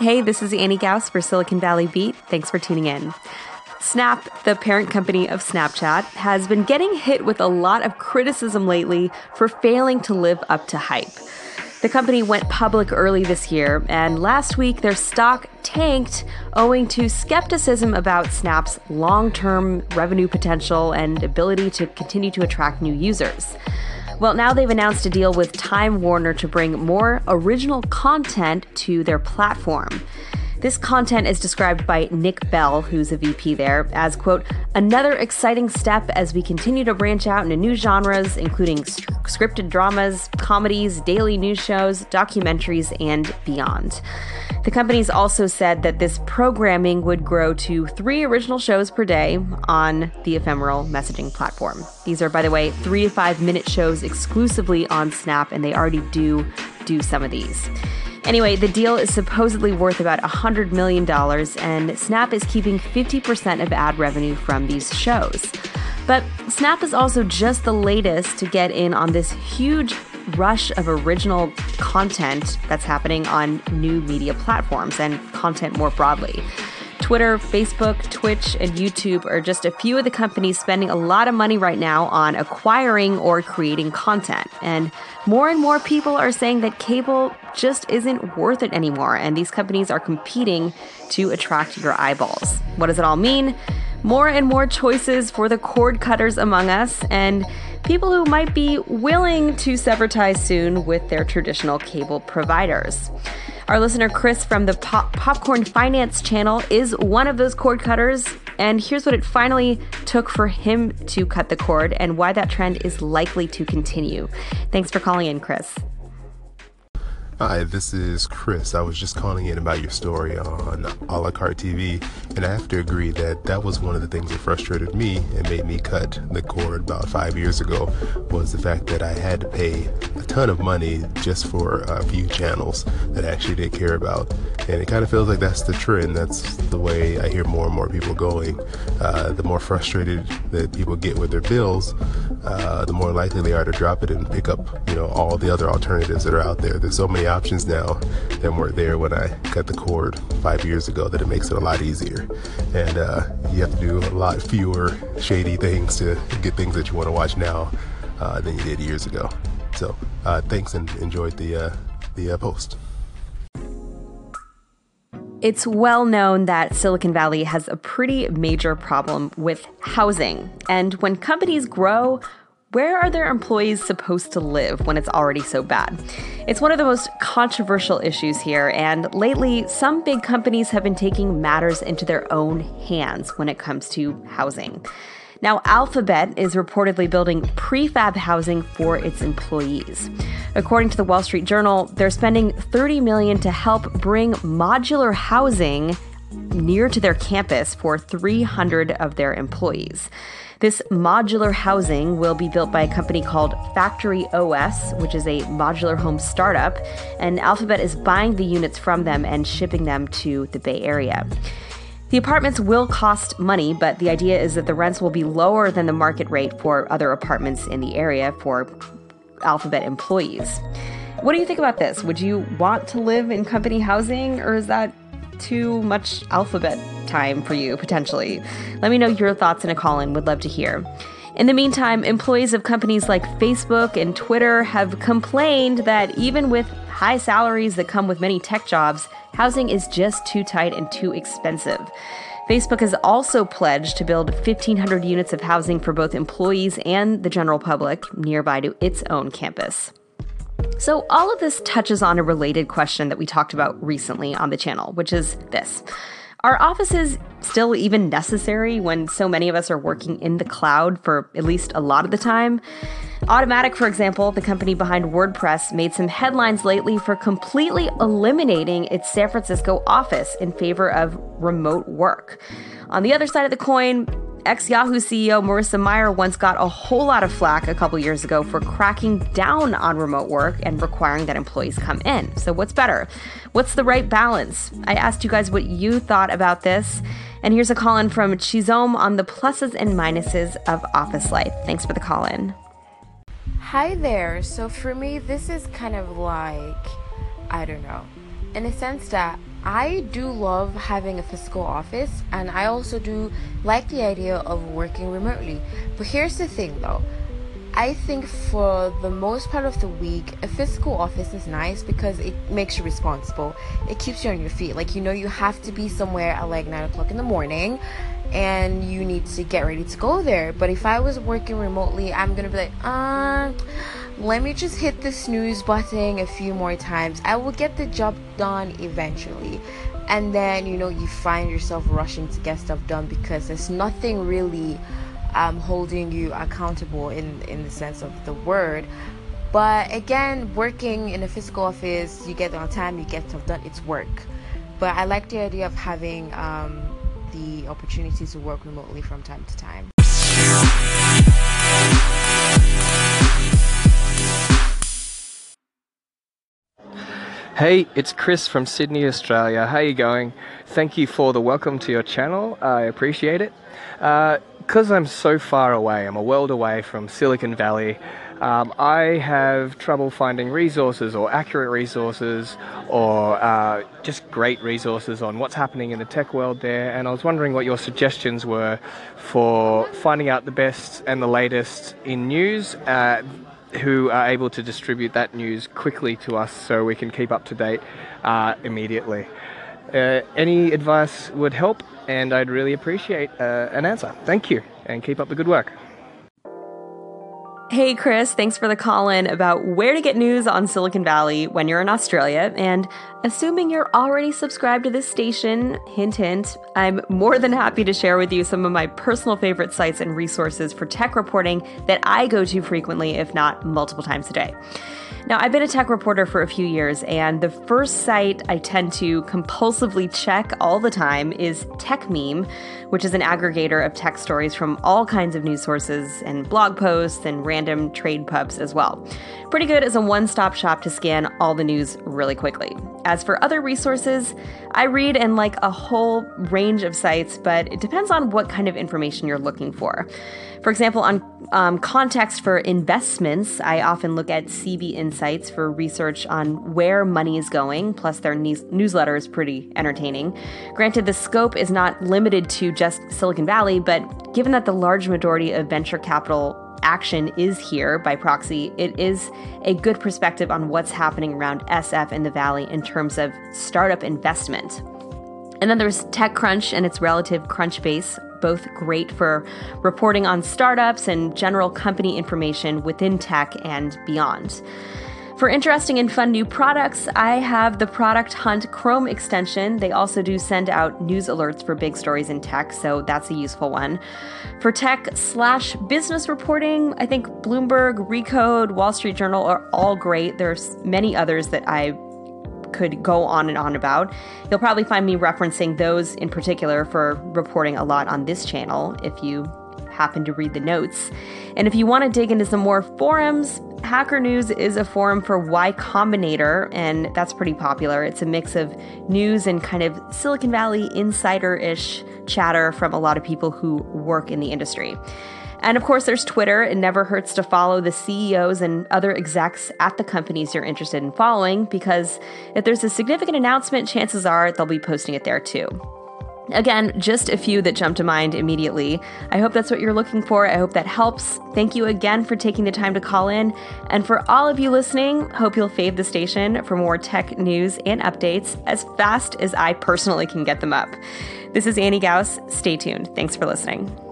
Hey, this is Annie Gauss for Silicon Valley Beat. Thanks for tuning in. Snap, the parent company of Snapchat, has been getting hit with a lot of criticism lately for failing to live up to hype. The company went public early this year, and last week their stock tanked owing to skepticism about Snap's long term revenue potential and ability to continue to attract new users. Well, now they've announced a deal with Time Warner to bring more original content to their platform. This content is described by Nick Bell, who's a VP there, as, quote, another exciting step as we continue to branch out into new genres, including scripted dramas, comedies, daily news shows, documentaries, and beyond. The company's also said that this programming would grow to three original shows per day on the ephemeral messaging platform. These are, by the way, three to five minute shows exclusively on Snap, and they already do do some of these. Anyway, the deal is supposedly worth about $100 million, and Snap is keeping 50% of ad revenue from these shows. But Snap is also just the latest to get in on this huge rush of original content that's happening on new media platforms and content more broadly. Twitter, Facebook, Twitch, and YouTube are just a few of the companies spending a lot of money right now on acquiring or creating content. And more and more people are saying that cable just isn't worth it anymore, and these companies are competing to attract your eyeballs. What does it all mean? More and more choices for the cord cutters among us, and people who might be willing to sever ties soon with their traditional cable providers. Our listener Chris from the Pop- Popcorn Finance channel is one of those cord cutters, and here's what it finally took for him to cut the cord and why that trend is likely to continue. Thanks for calling in, Chris. Hi, this is Chris. I was just calling in about your story on a la carte TV, and I have to agree that that was one of the things that frustrated me and made me cut the cord about five years ago was the fact that I had to pay a ton of money just for a few channels that I actually didn't care about. And it kind of feels like that's the trend. That's the way I hear more and more people going. Uh, the more frustrated that people get with their bills, uh, the more likely they are to drop it and pick up, you know, all the other alternatives that are out there. There's so many options now that weren't there when I cut the cord five years ago that it makes it a lot easier. And uh, you have to do a lot fewer shady things to get things that you want to watch now uh, than you did years ago. So uh, thanks and enjoyed the, uh, the uh, post. It's well known that Silicon Valley has a pretty major problem with housing. And when companies grow, where are their employees supposed to live when it's already so bad? It's one of the most controversial issues here, and lately, some big companies have been taking matters into their own hands when it comes to housing. Now, Alphabet is reportedly building prefab housing for its employees. According to the Wall Street Journal, they're spending 30 million to help bring modular housing near to their campus for 300 of their employees. This modular housing will be built by a company called Factory OS, which is a modular home startup, and Alphabet is buying the units from them and shipping them to the Bay Area. The apartments will cost money, but the idea is that the rents will be lower than the market rate for other apartments in the area for Alphabet employees. What do you think about this? Would you want to live in company housing, or is that too much alphabet time for you, potentially. Let me know your thoughts in a call in, would love to hear. In the meantime, employees of companies like Facebook and Twitter have complained that even with high salaries that come with many tech jobs, housing is just too tight and too expensive. Facebook has also pledged to build 1,500 units of housing for both employees and the general public nearby to its own campus. So, all of this touches on a related question that we talked about recently on the channel, which is this Are offices still even necessary when so many of us are working in the cloud for at least a lot of the time? Automattic, for example, the company behind WordPress, made some headlines lately for completely eliminating its San Francisco office in favor of remote work. On the other side of the coin, Ex Yahoo CEO Marissa Mayer once got a whole lot of flack a couple years ago for cracking down on remote work and requiring that employees come in. So, what's better? What's the right balance? I asked you guys what you thought about this. And here's a call in from Chizome on the pluses and minuses of office life. Thanks for the call in. Hi there. So, for me, this is kind of like, I don't know, in a sense that I do love having a physical office and I also do like the idea of working remotely. But here's the thing though. I think for the most part of the week, a physical office is nice because it makes you responsible. It keeps you on your feet. Like, you know, you have to be somewhere at like 9 o'clock in the morning and you need to get ready to go there. But if I was working remotely, I'm gonna be like, uh, let me just hit the snooze button a few more times. I will get the job done eventually. And then, you know, you find yourself rushing to get stuff done because there's nothing really um, holding you accountable in in the sense of the word. But again, working in a physical office, you get on time, you get stuff done. It's work. But I like the idea of having um, the opportunity to work remotely from time to time. Hey, it's Chris from Sydney, Australia. How are you going? Thank you for the welcome to your channel. I appreciate it. Uh, because I'm so far away, I'm a world away from Silicon Valley, um, I have trouble finding resources or accurate resources or uh, just great resources on what's happening in the tech world there. And I was wondering what your suggestions were for finding out the best and the latest in news. Uh, who are able to distribute that news quickly to us so we can keep up to date uh, immediately. Uh, any advice would help, and I'd really appreciate uh, an answer. Thank you, and keep up the good work. Hey, Chris, thanks for the call in about where to get news on Silicon Valley when you're in Australia. And assuming you're already subscribed to this station, hint, hint, I'm more than happy to share with you some of my personal favorite sites and resources for tech reporting that I go to frequently, if not multiple times a day. Now, I've been a tech reporter for a few years, and the first site I tend to compulsively check all the time is Techmeme, which is an aggregator of tech stories from all kinds of news sources and blog posts and random trade pubs as well. Pretty good as a one stop shop to scan all the news really quickly. As for other resources, I read and like a whole range of sites, but it depends on what kind of information you're looking for. For example, on um, context for investments, I often look at CB Insights for research on where money is going, plus their news- newsletter is pretty entertaining. Granted, the scope is not limited to just Silicon Valley, but given that the large majority of venture capital action is here by proxy, it is a good perspective on what's happening around SF in the Valley in terms of startup investment. And then there's TechCrunch and its relative Crunchbase, both great for reporting on startups and general company information within tech and beyond. For interesting and fun new products, I have the Product Hunt Chrome extension. They also do send out news alerts for big stories in tech, so that's a useful one. For tech slash business reporting, I think Bloomberg, Recode, Wall Street Journal are all great. There's many others that I could go on and on about. You'll probably find me referencing those in particular for reporting a lot on this channel if you happen to read the notes. And if you want to dig into some more forums, Hacker News is a forum for Y Combinator, and that's pretty popular. It's a mix of news and kind of Silicon Valley insider ish chatter from a lot of people who work in the industry. And of course, there's Twitter. It never hurts to follow the CEOs and other execs at the companies you're interested in following because if there's a significant announcement, chances are they'll be posting it there too. Again, just a few that jump to mind immediately. I hope that's what you're looking for. I hope that helps. Thank you again for taking the time to call in. And for all of you listening, hope you'll fave the station for more tech news and updates as fast as I personally can get them up. This is Annie Gauss. Stay tuned. Thanks for listening.